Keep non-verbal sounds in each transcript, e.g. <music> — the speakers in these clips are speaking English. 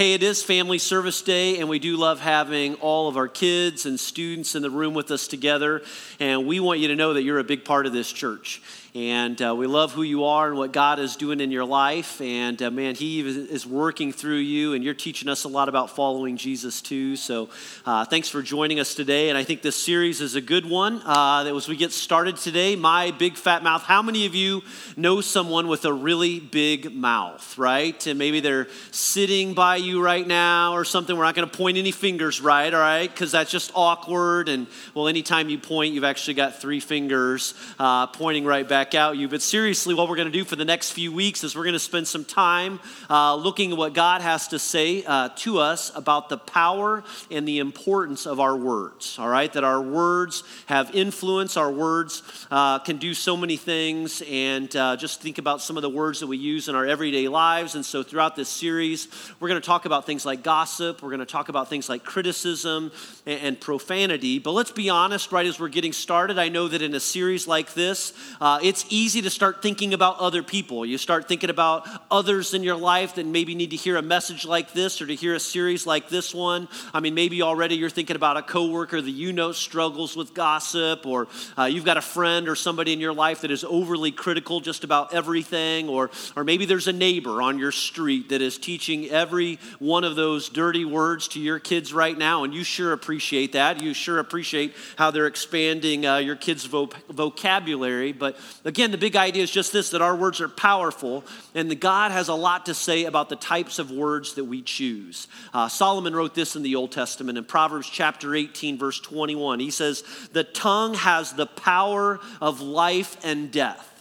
Hey, it is Family Service Day, and we do love having all of our kids and students in the room with us together. And we want you to know that you're a big part of this church. And uh, we love who you are and what God is doing in your life. And uh, man, He is working through you, and you're teaching us a lot about following Jesus too. So uh, thanks for joining us today. And I think this series is a good one. Uh, that was we get started today. My big fat mouth. How many of you know someone with a really big mouth, right? And maybe they're sitting by you right now or something. We're not going to point any fingers, right? All right, because that's just awkward. And well, anytime you point, you've actually got three fingers uh, pointing right back out you. But seriously, what we're going to do for the next few weeks is we're going to spend some time uh, looking at what God has to say uh, to us about the power and the importance of our words. All right, that our words have influence, our words uh, can do so many things, and uh, just think about some of the words that we use in our everyday lives. And so, throughout this series, we're going to talk about things like gossip, we're going to talk about things like criticism and, and profanity. But let's be honest, right as we're getting started, I know that in a series like this, uh, it's easy to start thinking about other people. You start thinking about others in your life that maybe need to hear a message like this or to hear a series like this one. I mean, maybe already you're thinking about a coworker that you know struggles with gossip, or uh, you've got a friend or somebody in your life that is overly critical just about everything, or, or maybe there's a neighbor on your street that is teaching every one of those dirty words to your kids right now, and you sure appreciate that. You sure appreciate how they're expanding uh, your kids' vocabulary, but Again, the big idea is just this that our words are powerful, and God has a lot to say about the types of words that we choose. Uh, Solomon wrote this in the Old Testament in Proverbs chapter 18, verse 21. He says, The tongue has the power of life and death.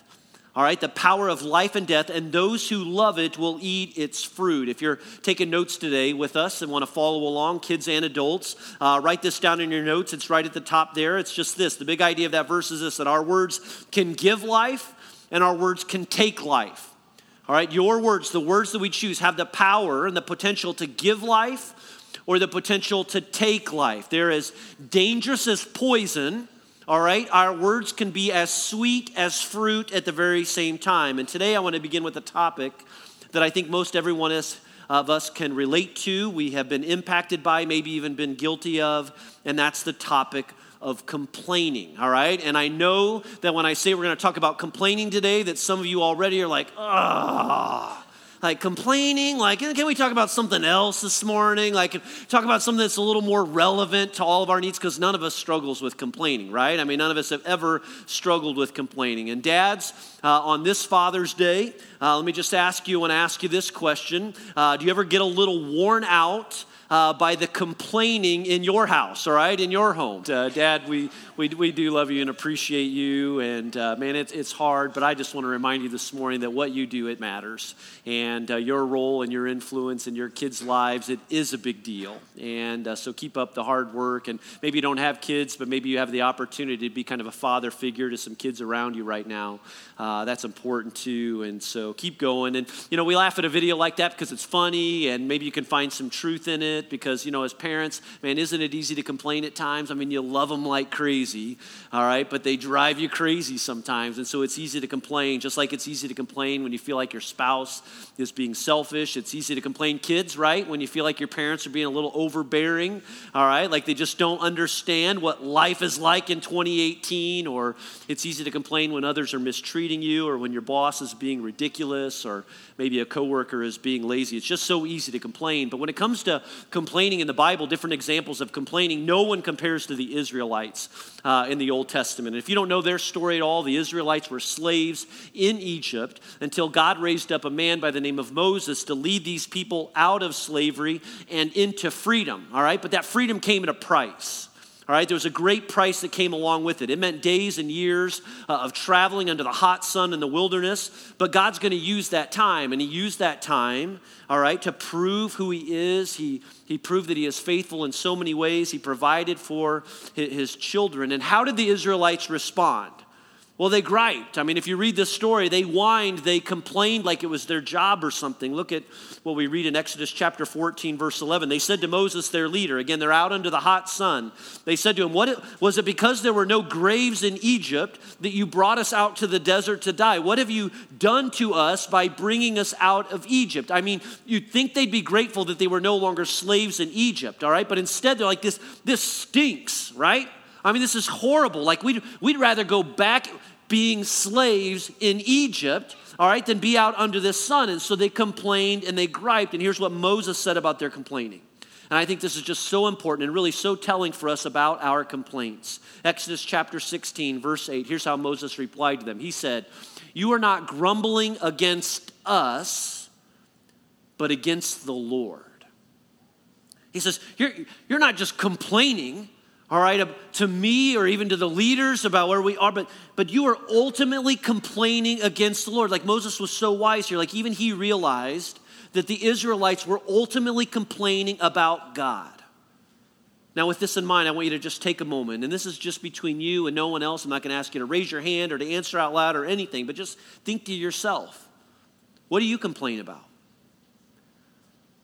All right, the power of life and death, and those who love it will eat its fruit. If you're taking notes today with us and want to follow along, kids and adults, uh, write this down in your notes. It's right at the top there. It's just this the big idea of that verse is this that our words can give life and our words can take life. All right, your words, the words that we choose, have the power and the potential to give life or the potential to take life. They're as dangerous as poison all right? Our words can be as sweet as fruit at the very same time. And today I want to begin with a topic that I think most everyone is, of us can relate to, we have been impacted by, maybe even been guilty of, and that's the topic of complaining, all right? And I know that when I say we're going to talk about complaining today, that some of you already are like, ah like complaining like can we talk about something else this morning? Like talk about something that's a little more relevant to all of our needs because none of us struggles with complaining right? I mean none of us have ever struggled with complaining. And dads uh, on this father's day uh, let me just ask you and ask you this question. Uh, do you ever get a little worn out uh, by the complaining in your house, all right, in your home. Uh, Dad, we, we, we do love you and appreciate you. And uh, man, it, it's hard, but I just want to remind you this morning that what you do, it matters. And uh, your role and your influence in your kids' lives, it is a big deal. And uh, so keep up the hard work. And maybe you don't have kids, but maybe you have the opportunity to be kind of a father figure to some kids around you right now. Uh, that's important too. And so keep going. And, you know, we laugh at a video like that because it's funny and maybe you can find some truth in it because, you know, as parents, man, isn't it easy to complain at times? I mean, you love them like crazy, all right, but they drive you crazy sometimes. And so it's easy to complain, just like it's easy to complain when you feel like your spouse is being selfish. It's easy to complain, kids, right, when you feel like your parents are being a little overbearing, all right, like they just don't understand what life is like in 2018, or it's easy to complain when others are you, or when your boss is being ridiculous, or maybe a coworker is being lazy. It's just so easy to complain. But when it comes to complaining in the Bible, different examples of complaining, no one compares to the Israelites uh, in the Old Testament. And if you don't know their story at all, the Israelites were slaves in Egypt until God raised up a man by the name of Moses to lead these people out of slavery and into freedom. All right, but that freedom came at a price. All right, there was a great price that came along with it. It meant days and years uh, of traveling under the hot sun in the wilderness, but God's going to use that time, and He used that time, all right, to prove who He is. He, he proved that He is faithful in so many ways. He provided for His children. And how did the Israelites respond? Well, they griped. I mean, if you read this story, they whined, they complained like it was their job or something. Look at what we read in Exodus chapter 14, verse 11. They said to Moses, their leader, again, they're out under the hot sun. They said to him, What was it because there were no graves in Egypt that you brought us out to the desert to die? What have you done to us by bringing us out of Egypt? I mean, you'd think they'd be grateful that they were no longer slaves in Egypt, all right? But instead, they're like, This, this stinks, right? I mean, this is horrible. Like, we'd, we'd rather go back being slaves in Egypt, all right, than be out under the sun. And so they complained and they griped. And here's what Moses said about their complaining. And I think this is just so important and really so telling for us about our complaints. Exodus chapter 16, verse 8. Here's how Moses replied to them. He said, You are not grumbling against us, but against the Lord. He says, You're, you're not just complaining all right, to me or even to the leaders about where we are, but, but you are ultimately complaining against the Lord. Like Moses was so wise here, like even he realized that the Israelites were ultimately complaining about God. Now, with this in mind, I want you to just take a moment, and this is just between you and no one else. I'm not going to ask you to raise your hand or to answer out loud or anything, but just think to yourself what do you complain about?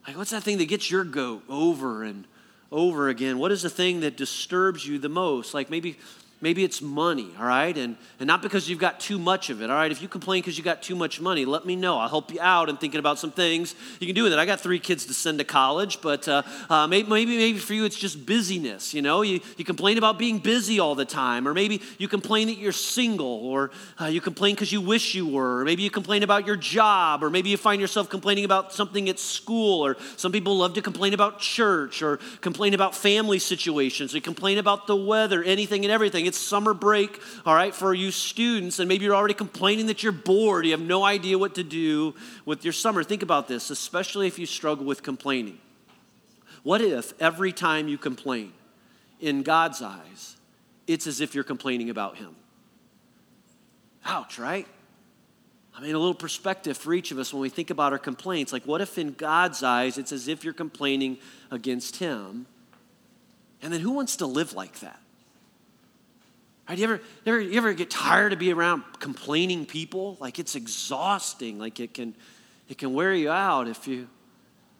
Like, what's that thing that gets your goat over and over again? What is the thing that disturbs you the most? Like maybe Maybe it's money, all right? And, and not because you've got too much of it, all right? If you complain because you got too much money, let me know. I'll help you out in thinking about some things you can do with it. I got three kids to send to college, but uh, uh, maybe, maybe, maybe for you it's just busyness, you know? You, you complain about being busy all the time, or maybe you complain that you're single, or uh, you complain because you wish you were, or maybe you complain about your job, or maybe you find yourself complaining about something at school, or some people love to complain about church, or complain about family situations, or complain about the weather, anything and everything. It's summer break, all right, for you students, and maybe you're already complaining that you're bored. You have no idea what to do with your summer. Think about this, especially if you struggle with complaining. What if every time you complain, in God's eyes, it's as if you're complaining about Him? Ouch, right? I mean, a little perspective for each of us when we think about our complaints. Like, what if in God's eyes it's as if you're complaining against Him? And then who wants to live like that? Right? You ever, you ever, you ever get tired of being around complaining people? Like it's exhausting. Like it can, it can wear you out if you,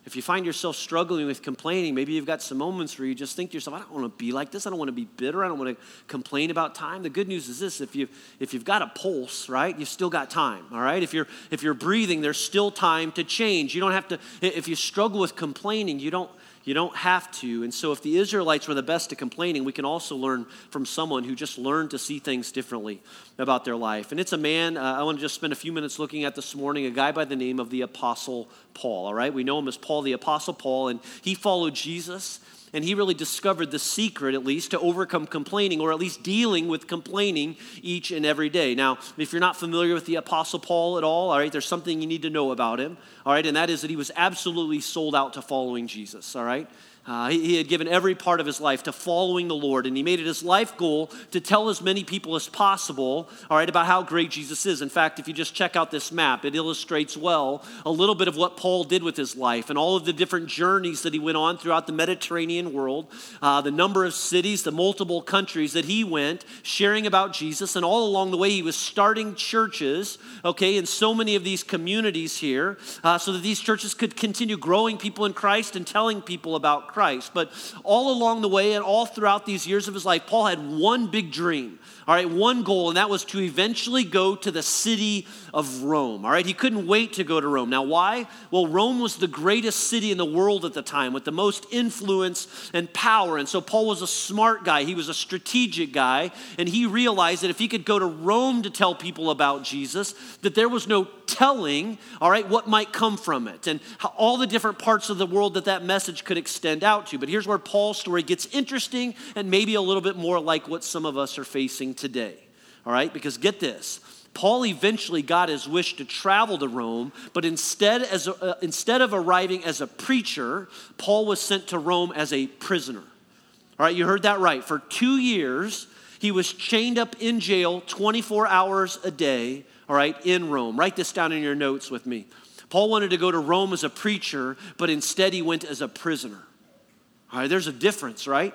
if you find yourself struggling with complaining. Maybe you've got some moments where you just think to yourself, I don't want to be like this. I don't want to be bitter. I don't want to complain about time. The good news is this: if you if you've got a pulse, right, you've still got time. All right. If you're if you're breathing, there's still time to change. You don't have to. If you struggle with complaining, you don't you don't have to. And so, if the Israelites were the best at complaining, we can also learn from someone who just learned to see things differently about their life. And it's a man uh, I want to just spend a few minutes looking at this morning, a guy by the name of the Apostle Paul. All right, we know him as Paul, the Apostle Paul, and he followed Jesus and he really discovered the secret, at least, to overcome complaining, or at least dealing with complaining each and every day. Now, if you're not familiar with the Apostle Paul at all, all right, there's something you need to know about him, all right, and that is that he was absolutely sold out to following Jesus, all right? Uh, he, he, had given every part of his life to following the Lord, and he made it his life goal to tell as many people as possible, all right, about how great Jesus is. In fact, if you just check out this map, it illustrates well a little bit of what Paul did with his life and all of the different journeys that he went on throughout the Mediterranean world, uh, the number of cities, the multiple countries that he went, sharing about Jesus, and all along the way, he was starting churches, okay, in so many of these communities here, uh, so that these churches could continue growing people in Christ and telling people about Christ. But all along the way and all throughout these years of his life, Paul had one big dream, all right, one goal, and that was to eventually go to the city of Rome, all right? He couldn't wait to go to Rome. Now, why? Well, Rome was the greatest city in the world at the time with the most influence and power. And so Paul was a smart guy, he was a strategic guy, and he realized that if he could go to Rome to tell people about Jesus, that there was no telling, all right, what might come from it and how, all the different parts of the world that that message could extend out to. But here's where Paul's story gets interesting and maybe a little bit more like what some of us are facing today, all right? Because get this. Paul eventually got his wish to travel to Rome, but instead, as a, uh, instead of arriving as a preacher, Paul was sent to Rome as a prisoner. All right, you heard that right. For two years, he was chained up in jail 24 hours a day all right, in Rome. Write this down in your notes with me. Paul wanted to go to Rome as a preacher, but instead he went as a prisoner. All right, there's a difference, right?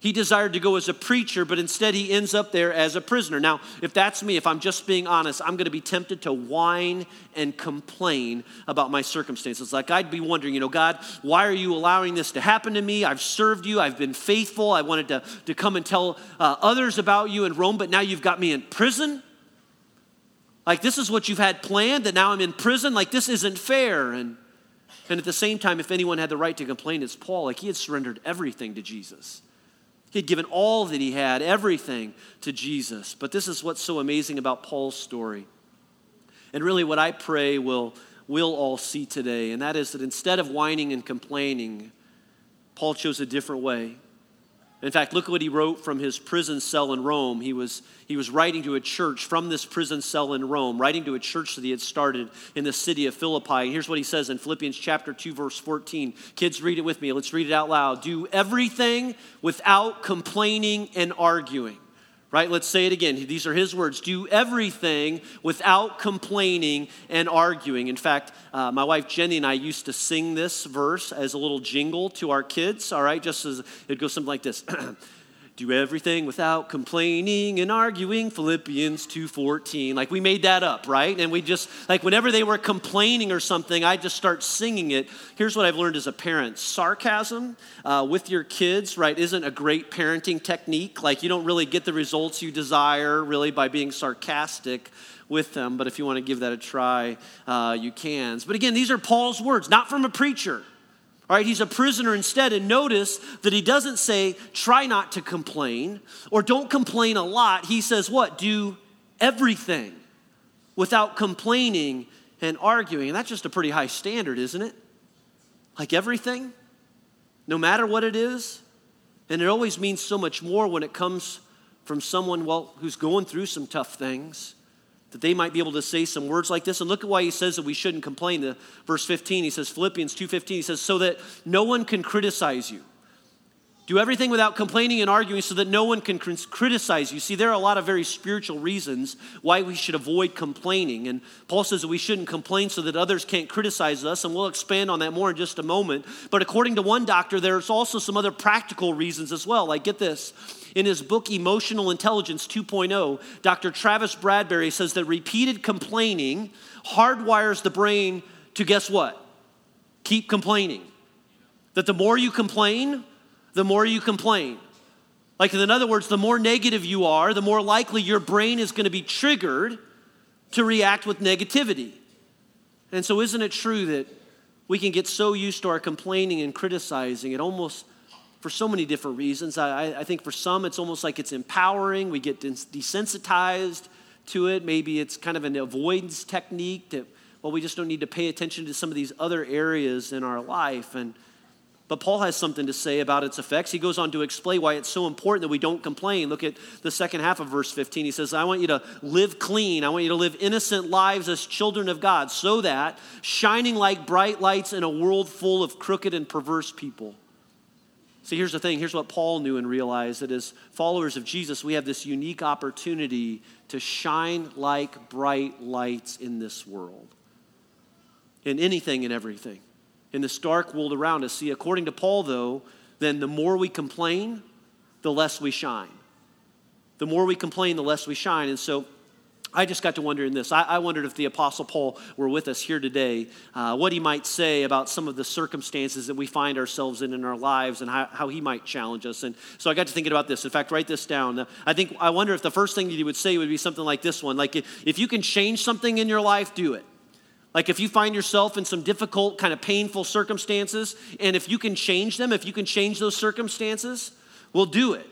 He desired to go as a preacher, but instead he ends up there as a prisoner. Now, if that's me, if I'm just being honest, I'm going to be tempted to whine and complain about my circumstances. Like I'd be wondering, you know, God, why are you allowing this to happen to me? I've served you, I've been faithful, I wanted to, to come and tell uh, others about you in Rome, but now you've got me in prison. Like this is what you've had planned, that now I'm in prison. Like this isn't fair. And, and at the same time, if anyone had the right to complain, it's Paul. Like he had surrendered everything to Jesus. He had given all that he had, everything to Jesus. But this is what's so amazing about Paul's story. And really, what I pray will we'll all see today, and that is that instead of whining and complaining, Paul chose a different way. In fact, look at what he wrote from his prison cell in Rome. He was, he was writing to a church from this prison cell in Rome, writing to a church that he had started in the city of Philippi. And here's what he says in Philippians chapter 2, verse 14. Kids, read it with me. Let's read it out loud. Do everything without complaining and arguing right? Let's say it again. These are his words. Do everything without complaining and arguing. In fact, uh, my wife Jenny and I used to sing this verse as a little jingle to our kids, all right? Just as it goes something like this. <clears throat> do everything without complaining and arguing. Philippians 2.14 like we made that up right? And we just like whenever they were complaining or something i just start singing it. Here's what i've learned as a parent. Sarcasm uh, with your kids right isn't a great parenting technique. Like you don't really get the results you desire really by being sarcastic with them. But if you want to give that a try uh, you can. But again these are paul's words not from a preacher all right, he's a prisoner instead. And notice that he doesn't say, try not to complain or don't complain a lot. He says, what? Do everything without complaining and arguing. And that's just a pretty high standard, isn't it? Like everything, no matter what it is. And it always means so much more when it comes from someone, well, who's going through some tough things that they might be able to say some words like this. And look at why he says that we shouldn't complain. The verse 15 he says philippians 2.15 he says so that no one can criticize you. Do everything without complaining and arguing so that no one can criticize you. See there are a lot of very spiritual reasons why we should avoid complaining. And paul says that we shouldn't complain so that others can't criticize us. And we'll expand on that more in just a moment. But according to one doctor there's also some other practical reasons as well. Like get this in his book, Emotional Intelligence 2.0, Dr. Travis Bradberry says that repeated complaining hardwires the brain to guess what? Keep complaining. That the more you complain, the more you complain. Like, in other words, the more negative you are, the more likely your brain is going to be triggered to react with negativity. And so, isn't it true that we can get so used to our complaining and criticizing, it almost for so many different reasons. I, I, think for some, it's almost like it's empowering. We get desensitized to it. Maybe it's kind of an avoidance technique that, well, we just don't need to pay attention to some of these other areas in our life. And but Paul has something to say about its effects. He goes on to explain why it's so important that we don't complain. Look at the second half of verse 15. He says, I want you to live clean. I want you to live innocent lives as children of God, so that shining like bright lights in a world full of crooked and perverse people See, here's the thing. Here's what Paul knew and realized that as followers of Jesus, we have this unique opportunity to shine like bright lights in this world, in anything and everything, in this dark world around us. See, according to Paul, though, then the more we complain, the less we shine. The more we complain, the less we shine. And so, I just got to wondering this. I, I, wondered if the Apostle Paul were with us here today, uh, what he might say about some of the circumstances that we find ourselves in in our lives and how, how, he might challenge us. And so I got to thinking about this. In fact, write this down. I think, I wonder if the first thing that he would say would be something like this one like, if, if you can change something in your life, do it. Like if you find yourself in some difficult, kind of painful circumstances, and if you can change them, if you can change those circumstances, well, do it.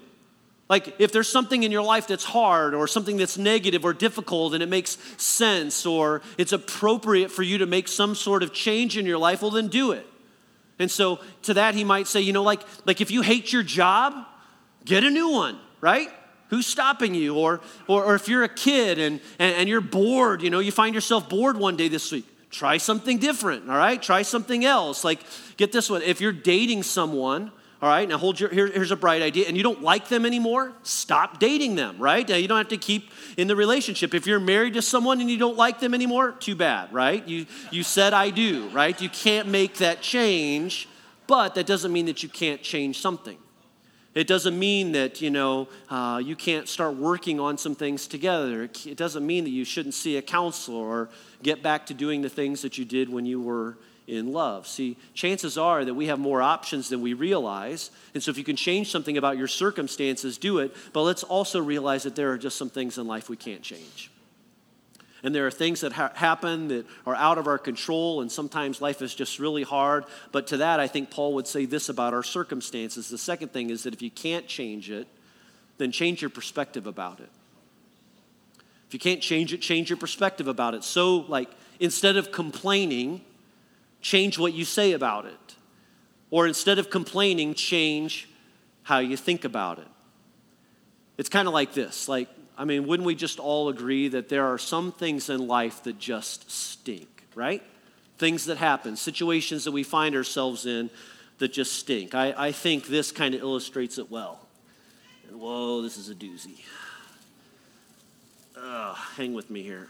Like, if there's something in your life that's hard or something that's negative or difficult and it makes sense or it's appropriate for you to make some sort of change in your life, well, then do it. And so, to that, he might say, you know, like, like if you hate your job, get a new one, right? Who's stopping you? Or, or, or if you're a kid and, and, and you're bored, you know, you find yourself bored one day this week, try something different, all right? Try something else. Like, get this one. If you're dating someone, all right, now hold your, here, here's a bright idea. And you don't like them anymore, stop dating them, right? Now you don't have to keep in the relationship. If you're married to someone and you don't like them anymore, too bad, right? You, you said I do, right? You can't make that change, but that doesn't mean that you can't change something. It doesn't mean that, you know, uh, you can't start working on some things together. It doesn't mean that you shouldn't see a counselor or get back to doing the things that you did when you were in love. See, chances are that we have more options than we realize. And so if you can change something about your circumstances, do it. But let's also realize that there are just some things in life we can't change. And there are things that ha- happen that are out of our control, and sometimes life is just really hard. But to that, I think Paul would say this about our circumstances. The second thing is that if you can't change it, then change your perspective about it. If you can't change it, change your perspective about it. So, like, instead of complaining, change what you say about it. Or instead of complaining, change how you think about it. It's kind of like this like, I mean, wouldn't we just all agree that there are some things in life that just stink, right? Things that happen, situations that we find ourselves in that just stink. I, I think this kind of illustrates it well. And whoa, this is a doozy. Ugh, hang with me here.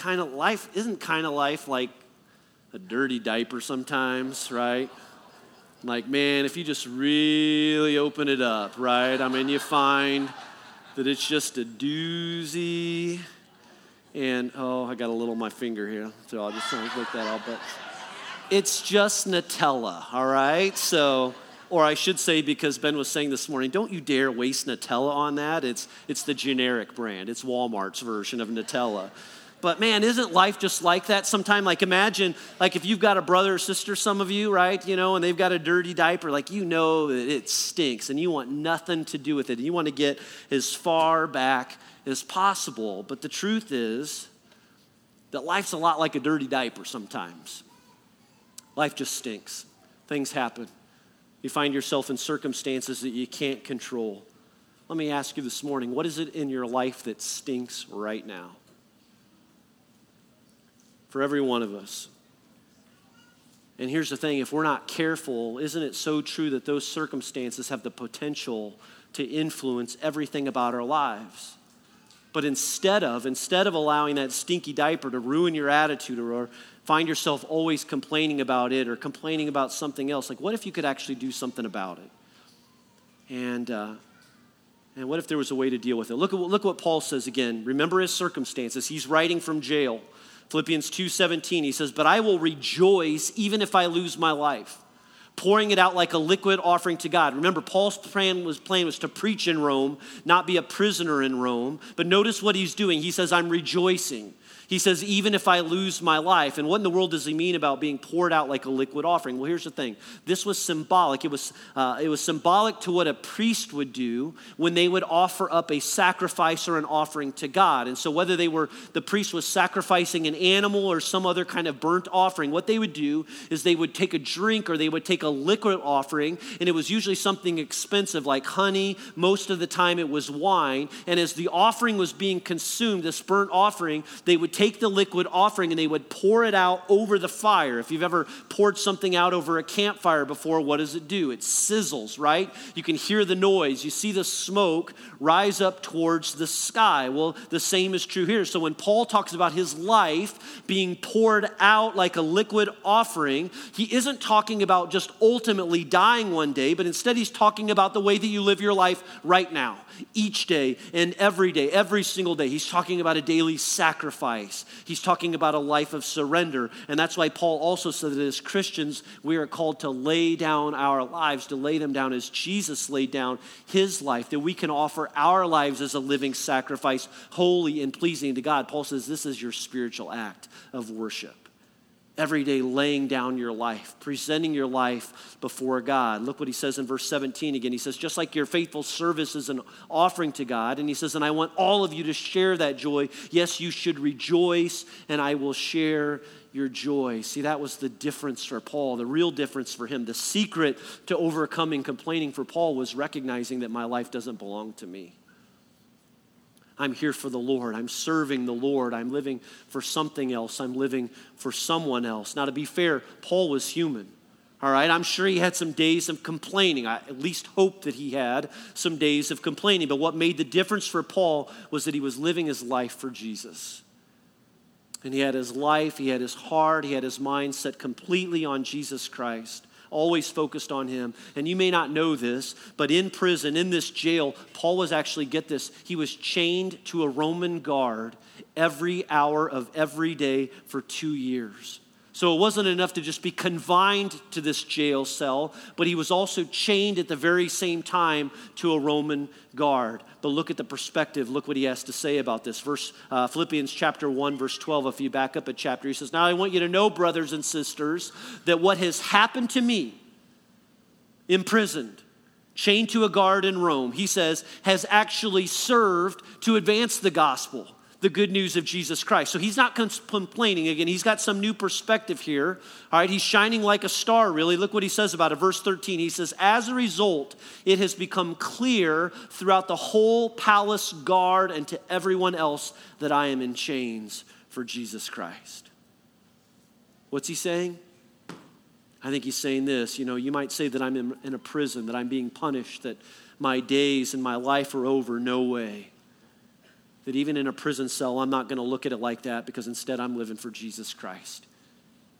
Kind of life, isn't kind of life like a dirty diaper sometimes, right? Like, man, if you just really open it up, right? I mean, you find that it's just a doozy. And, oh, I got a little my finger here, so I'll just look that up. But it's just Nutella, all right? So, or I should say, because Ben was saying this morning, don't you dare waste Nutella on that. It's, it's the generic brand, it's Walmart's version of Nutella. But man, isn't life just like that sometime? Like imagine, like if you've got a brother or sister, some of you, right, you know, and they've got a dirty diaper, like you know that it stinks and you want nothing to do with it. You want to get as far back as possible. But the truth is that life's a lot like a dirty diaper sometimes. Life just stinks. Things happen. You find yourself in circumstances that you can't control. Let me ask you this morning what is it in your life that stinks right now? For every one of us. And here's the thing if we're not careful, isn't it so true that those circumstances have the potential to influence everything about our lives? But instead of, instead of allowing that stinky diaper to ruin your attitude or, or find yourself always complaining about it or complaining about something else, like what if you could actually do something about it? And, uh, and what if there was a way to deal with it? Look at, look what Paul says again. Remember his circumstances. He's writing from jail. Philippians 2:17 he says, "But I will rejoice even if I lose my life." pouring it out like a liquid offering to God. Remember, Paul's plan was, plan was to preach in Rome, not be a prisoner in Rome. But notice what he's doing. He says, I'm rejoicing. He says, even if I lose my life. And what in the world does he mean about being poured out like a liquid offering? Well, here's the thing this was symbolic. It was, uh, it was symbolic to what a priest would do when they would offer up a sacrifice or an offering to God. And so, whether they were, the priest was sacrificing an animal or some other kind of burnt offering, what they would do is they would take a drink or they would take a liquid offering, and it was usually something expensive like honey. Most of the time, it was wine. And as the offering was being consumed, this burnt offering, they would take the liquid offering and they would pour it out over the fire. If you've ever poured something out over a campfire before, what does it do? It sizzles, right? You can hear the noise. You see the smoke rise up towards the sky. Well, the same is true here. So when Paul talks about his life being poured out like a liquid offering, he isn't talking about just ultimately dying one day, but instead he's talking about the way that you live your life right now, each day and every day, every single day. He's talking about a daily sacrifice sacrifice. He's talking about a life of surrender. And that's why Paul also said that as Christians, we are called to lay down our lives, to lay them down as Jesus laid down his life, that we can offer our lives as a living sacrifice, holy and pleasing to God. Paul says this is your spiritual act of worship every day laying down your life, presenting your life before God. Look what he says in verse 17 again. He says, just like your faithful service is an offering to God. And he says, and I want all of you to share that joy. Yes, you should rejoice, and I will share your joy. See, that was the difference for Paul, the real difference for him. The secret to overcoming complaining for Paul was recognizing that my life doesn't belong to me. I'm here for the Lord. I'm serving the Lord. I'm living for something else. I'm living for someone else. Now, to be fair, Paul was human. All right, I'm sure he had some days of complaining. I at least hope that he had some days of complaining. But what made the difference for Paul was that he was living his life for Jesus. And he had his life, he had his heart, he had his mind set completely on Jesus Christ always focused on him. And you may not know this, but in prison, in this jail, Paul was actually, get this, he was chained to a Roman guard every hour of every day for two years. So it wasn't enough to just be confined to this jail cell, but he was also chained at the very same time to a Roman guard. But look at the perspective. Look what he has to say about this. Verse uh, Philippians chapter 1, verse 12. If you back up a chapter, he says, Now I want you to know, brothers and sisters, that what has happened to me, imprisoned, chained to a guard in Rome, he says, has actually served to advance the gospel the good news of Jesus Christ. So he's not complaining again. He's got some new perspective here. All right, he's shining like a star, really. Look what he says about it. Verse 13 he says, As a result, it has become clear throughout the whole palace guard and to everyone else that I am in chains for Jesus Christ. What's he saying? I think he's saying this. You know, you might say that I'm in, in a prison, that I'm being punished, that my days and my life are over. No way that even in a prison cell, I'm not going to look at it like that because instead I'm living for Jesus Christ.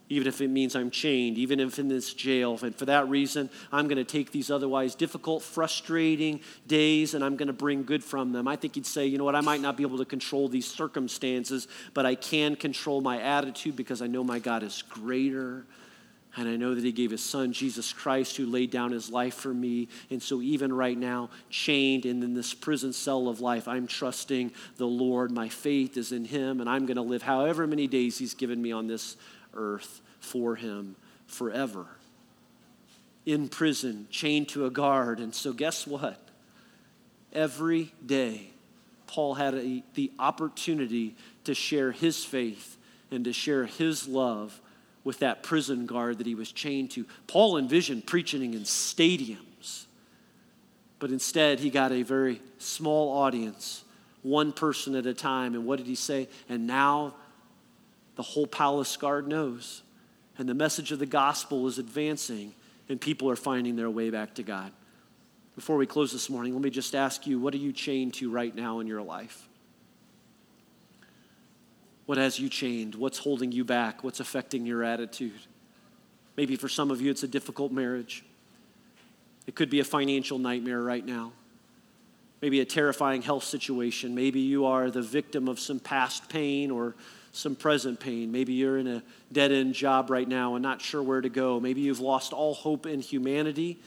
Even if it means I'm chained, even if in this jail. And for that reason, I'm going to take these otherwise difficult, frustrating days and I'm going to bring good from them. I think he'd say, you know what, I might not be able to control these circumstances, but I can control my attitude because I know my God is greater and I know that He gave His Son, Jesus Christ, who laid down His life for me. And so, even right now, chained and in this prison cell of life, I'm trusting the Lord. My faith is in Him, and I'm going to live however many days He's given me on this earth for Him forever. In prison, chained to a guard. And so, guess what? Every day, Paul had a, the opportunity to share his faith and to share his love with that prison guard that he was chained to. Paul envisioned preaching in stadiums, but instead he got a very small audience, one person at a time. And what did he say? And now the whole palace guard knows. And the message of the gospel is advancing, and people are finding their way back to God. Before we close this morning, let me just ask you what are you chained to right now in your life? What has you chained? What's holding you back? What's affecting your attitude? Maybe for some of you, it's a difficult marriage. It could be a financial nightmare right now. Maybe a terrifying health situation. Maybe you are the victim of some past pain or some present pain. Maybe you're in a dead end job right now and not sure where to go. Maybe you've lost all hope in humanity.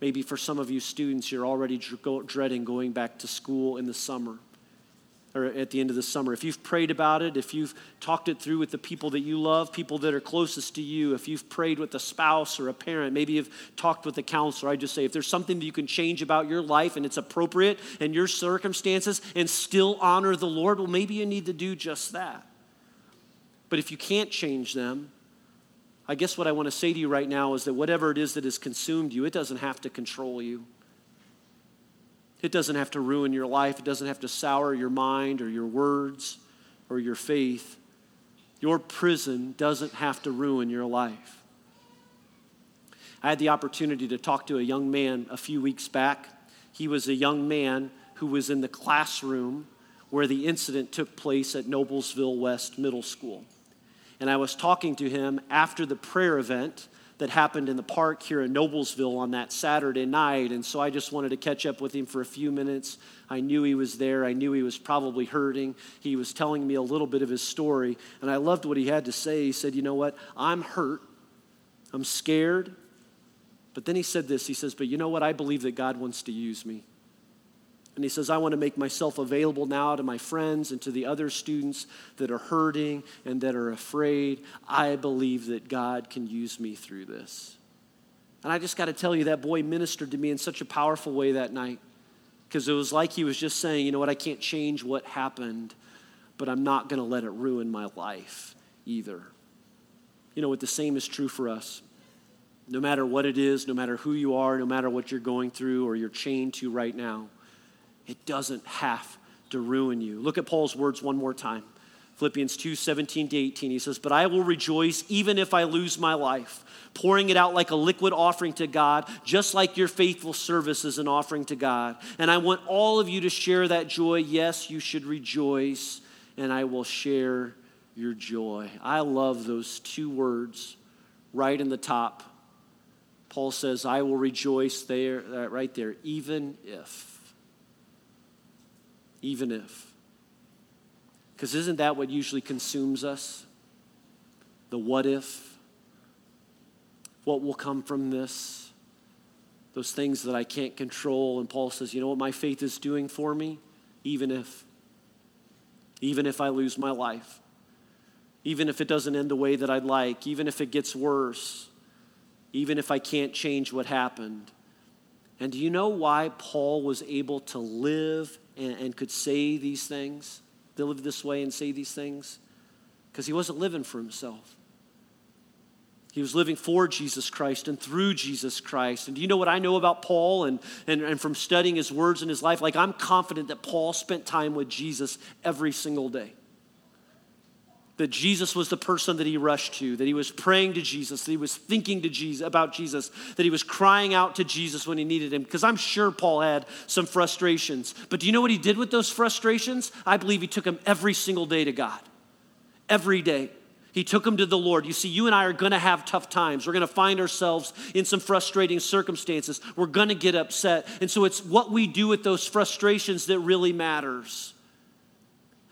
Maybe for some of you students, you're already dreading going back to school in the summer or at the end of the summer. If you've prayed about it, if you've talked it through with the people that you love, people that are closest to you, if you've prayed with a spouse or a parent, maybe you've talked with a counselor, I just say if there's something that you can change about your life and it's appropriate in your circumstances and still honor the Lord, well, maybe you need to do just that. But if you can't change them, I guess what I want to say to you right now is that whatever it is that has consumed you, it doesn't have to control you. It doesn't have to ruin your life, it doesn't have to sour your mind or your words or your faith. Your prison doesn't have to ruin your life. I had the opportunity to talk to a young man a few weeks back. He was a young man who was in the classroom where the incident took place at Noblesville West Middle School. And I was talking to him after the prayer event that happened in the park here in Noblesville on that Saturday night. And so I just wanted to catch up with him for a few minutes. I knew he was there. I knew he was probably hurting. He was telling me a little bit of his story. And I loved what he had to say. He said, You know what? I'm hurt. I'm scared. But then he said this He says, But you know what? I believe that God wants to use me. And he says, I want to make myself available now to my friends and to the other students that are hurting and that are afraid. I believe that God can use me through this. And I just got to tell you, that boy ministered to me in such a powerful way that night because it was like he was just saying, you know what, I can't change what happened, but I'm not going to let it ruin my life either. You know what, the same is true for us. No matter what it is, no matter who you are, no matter what you're going through or you're chained to right now, it doesn't have to ruin you. Look at Paul's words one more time. Philippians 2 17 to 18. He says, But I will rejoice even if I lose my life, pouring it out like a liquid offering to God, just like your faithful service is an offering to God. And I want all of you to share that joy. Yes, you should rejoice, and I will share your joy. I love those two words right in the top Paul says, I will rejoice there, uh, right there, even if. Even if. Because isn't that what usually consumes us? The what if? What will come from this? Those things that I can't control. And Paul says, you know what my faith is doing for me? Even if. Even if I lose my life. Even if it doesn't end the way that I'd like. Even if it gets worse. Even if I can't change what happened. And do you know why Paul was able to live and, and could say these things? To live this way and say these things? Because he wasn't living for himself. He was living for Jesus Christ and through Jesus Christ. And do you know what I know about Paul and, and, and from studying his words in his life? Like, I'm confident that Paul spent time with Jesus every single day. That Jesus was the person that he rushed to, that he was praying to Jesus, that he was thinking to Jesus about Jesus, that he was crying out to Jesus when he needed him. Because I'm sure Paul had some frustrations. But do you know what he did with those frustrations? I believe he took them every single day to God. Every day. He took them to the Lord. You see, you and I are going to have tough times. We're going to find ourselves in some frustrating circumstances. We're going to get upset. And so it's what we do with those frustrations that really matters.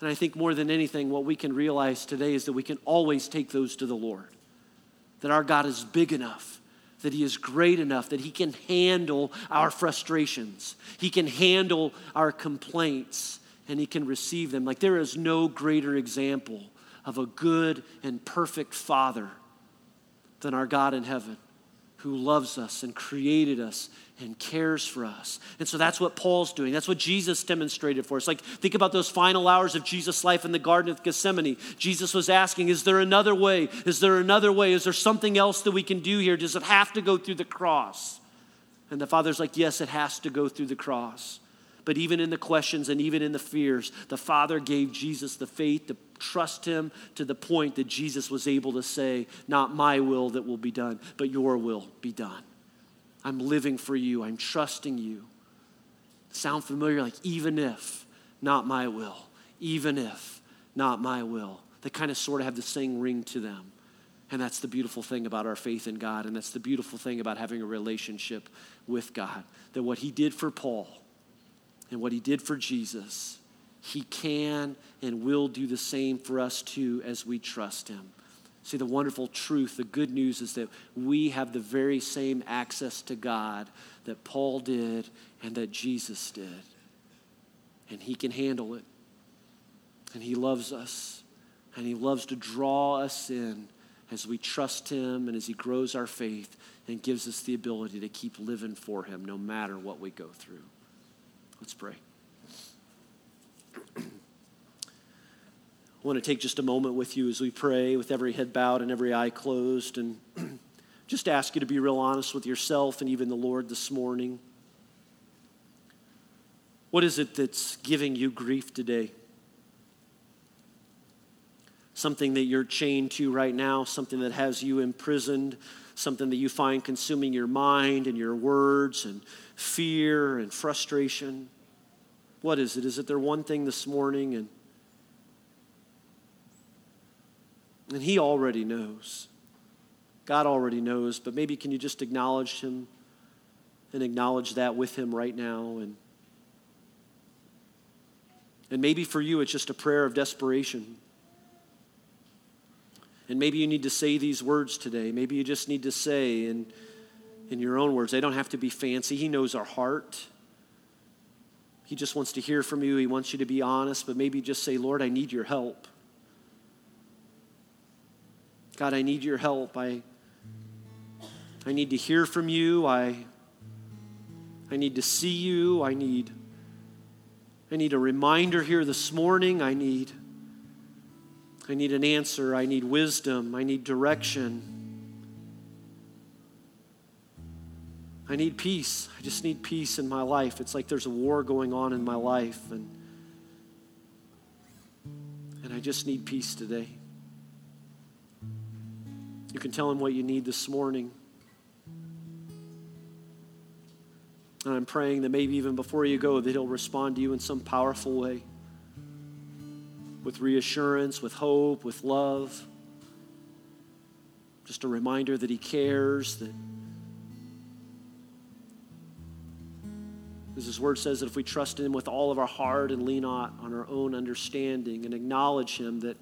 And I think more than anything, what we can realize today is that we can always take those to the Lord. That our God is big enough, that He is great enough, that He can handle our frustrations, He can handle our complaints, and He can receive them. Like there is no greater example of a good and perfect Father than our God in heaven who loves us and created us and cares for us. And so that's what Paul's doing. That's what Jesus demonstrated for us. Like, think about those final hours of Jesus' life in the Garden of Gethsemane. Jesus was asking, Is there another way? Is there another way? Is there something else that we can do here? Does it have to go through the cross? And the Father's like, Yes, it has to go through the cross. But even in the questions and even in the fears, the Father gave Jesus the faith to trust Him to the point that Jesus was able to say, Not my will that will be done, but your will be done. I'm living for you, I'm trusting you. Sound familiar? Like, even if not my will, even if not my will. They kind of sort of have the same ring to them. And that's the beautiful thing about our faith in God. And that's the beautiful thing about having a relationship with God. That what He did for Paul, and what he did for Jesus, he can and will do the same for us too as we trust him. See, the wonderful truth, the good news is that we have the very same access to God that Paul did and that Jesus did. And he can handle it. And he loves us. And he loves to draw us in as we trust him and as he grows our faith and gives us the ability to keep living for him no matter what we go through. Let's pray. Want to take just a moment with you as we pray, with every head bowed and every eye closed, and <clears throat> just ask you to be real honest with yourself and even the Lord this morning. What is it that's giving you grief today? Something that you're chained to right now, something that has you imprisoned, something that you find consuming your mind and your words and fear and frustration. What is it? Is it there one thing this morning? And, and He already knows. God already knows, but maybe can you just acknowledge Him and acknowledge that with Him right now? And, and maybe for you, it's just a prayer of desperation. And maybe you need to say these words today. Maybe you just need to say in, in your own words. They don't have to be fancy. He knows our heart. He just wants to hear from you. He wants you to be honest, but maybe just say, Lord, I need your help. God, I need your help. I, I need to hear from you. I, I need to see you. I need, I need a reminder here this morning. I need, I need an answer. I need wisdom. I need direction. I need peace. I just need peace in my life. It's like there's a war going on in my life, and, and I just need peace today. You can tell him what you need this morning. And I'm praying that maybe even before you go, that he'll respond to you in some powerful way with reassurance, with hope, with love. Just a reminder that he cares, that As his word says that if we trust him with all of our heart and lean not on our own understanding and acknowledge him that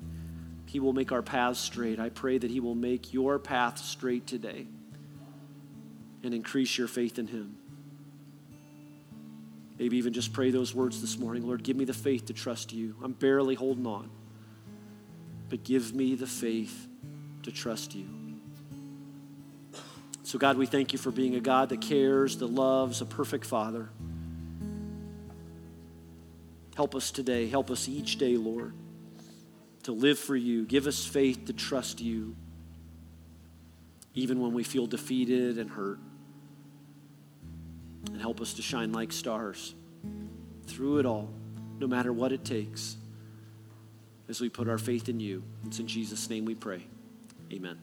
he will make our paths straight, I pray that he will make your path straight today and increase your faith in him. Maybe even just pray those words this morning Lord, give me the faith to trust you. I'm barely holding on, but give me the faith to trust you. So, God, we thank you for being a God that cares, that loves, a perfect Father. Help us today. Help us each day, Lord, to live for you. Give us faith to trust you, even when we feel defeated and hurt. And help us to shine like stars through it all, no matter what it takes, as we put our faith in you. It's in Jesus' name we pray. Amen.